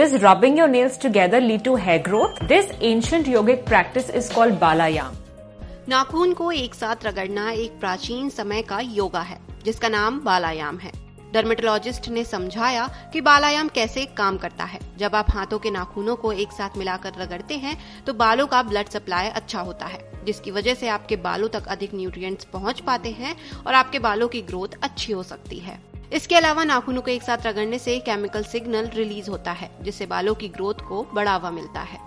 Does rubbing your nails together lead to hair growth? This ancient yogic practice is called balayam. नाखून को एक साथ रगड़ना एक प्राचीन समय का योगा है, जिसका नाम बालायाम है डर्मेटोलॉजिस्ट ने समझाया कि बालायाम कैसे काम करता है जब आप हाथों के नाखूनों को एक साथ मिलाकर रगड़ते हैं तो बालों का ब्लड सप्लाई अच्छा होता है, जिसकी वजह से आपके बालों तक अधिक न्यूट्रिएंट्स पहुँच पाते हैं और आपके बालों की ग्रोथ अच्छी हो सकती है इसके अलावा नाखूनों को एक साथ रगड़ने से केमिकल सिग्नल रिलीज़ होता है, जिससे बालों की ग्रोथ को बढ़ावा मिलता है।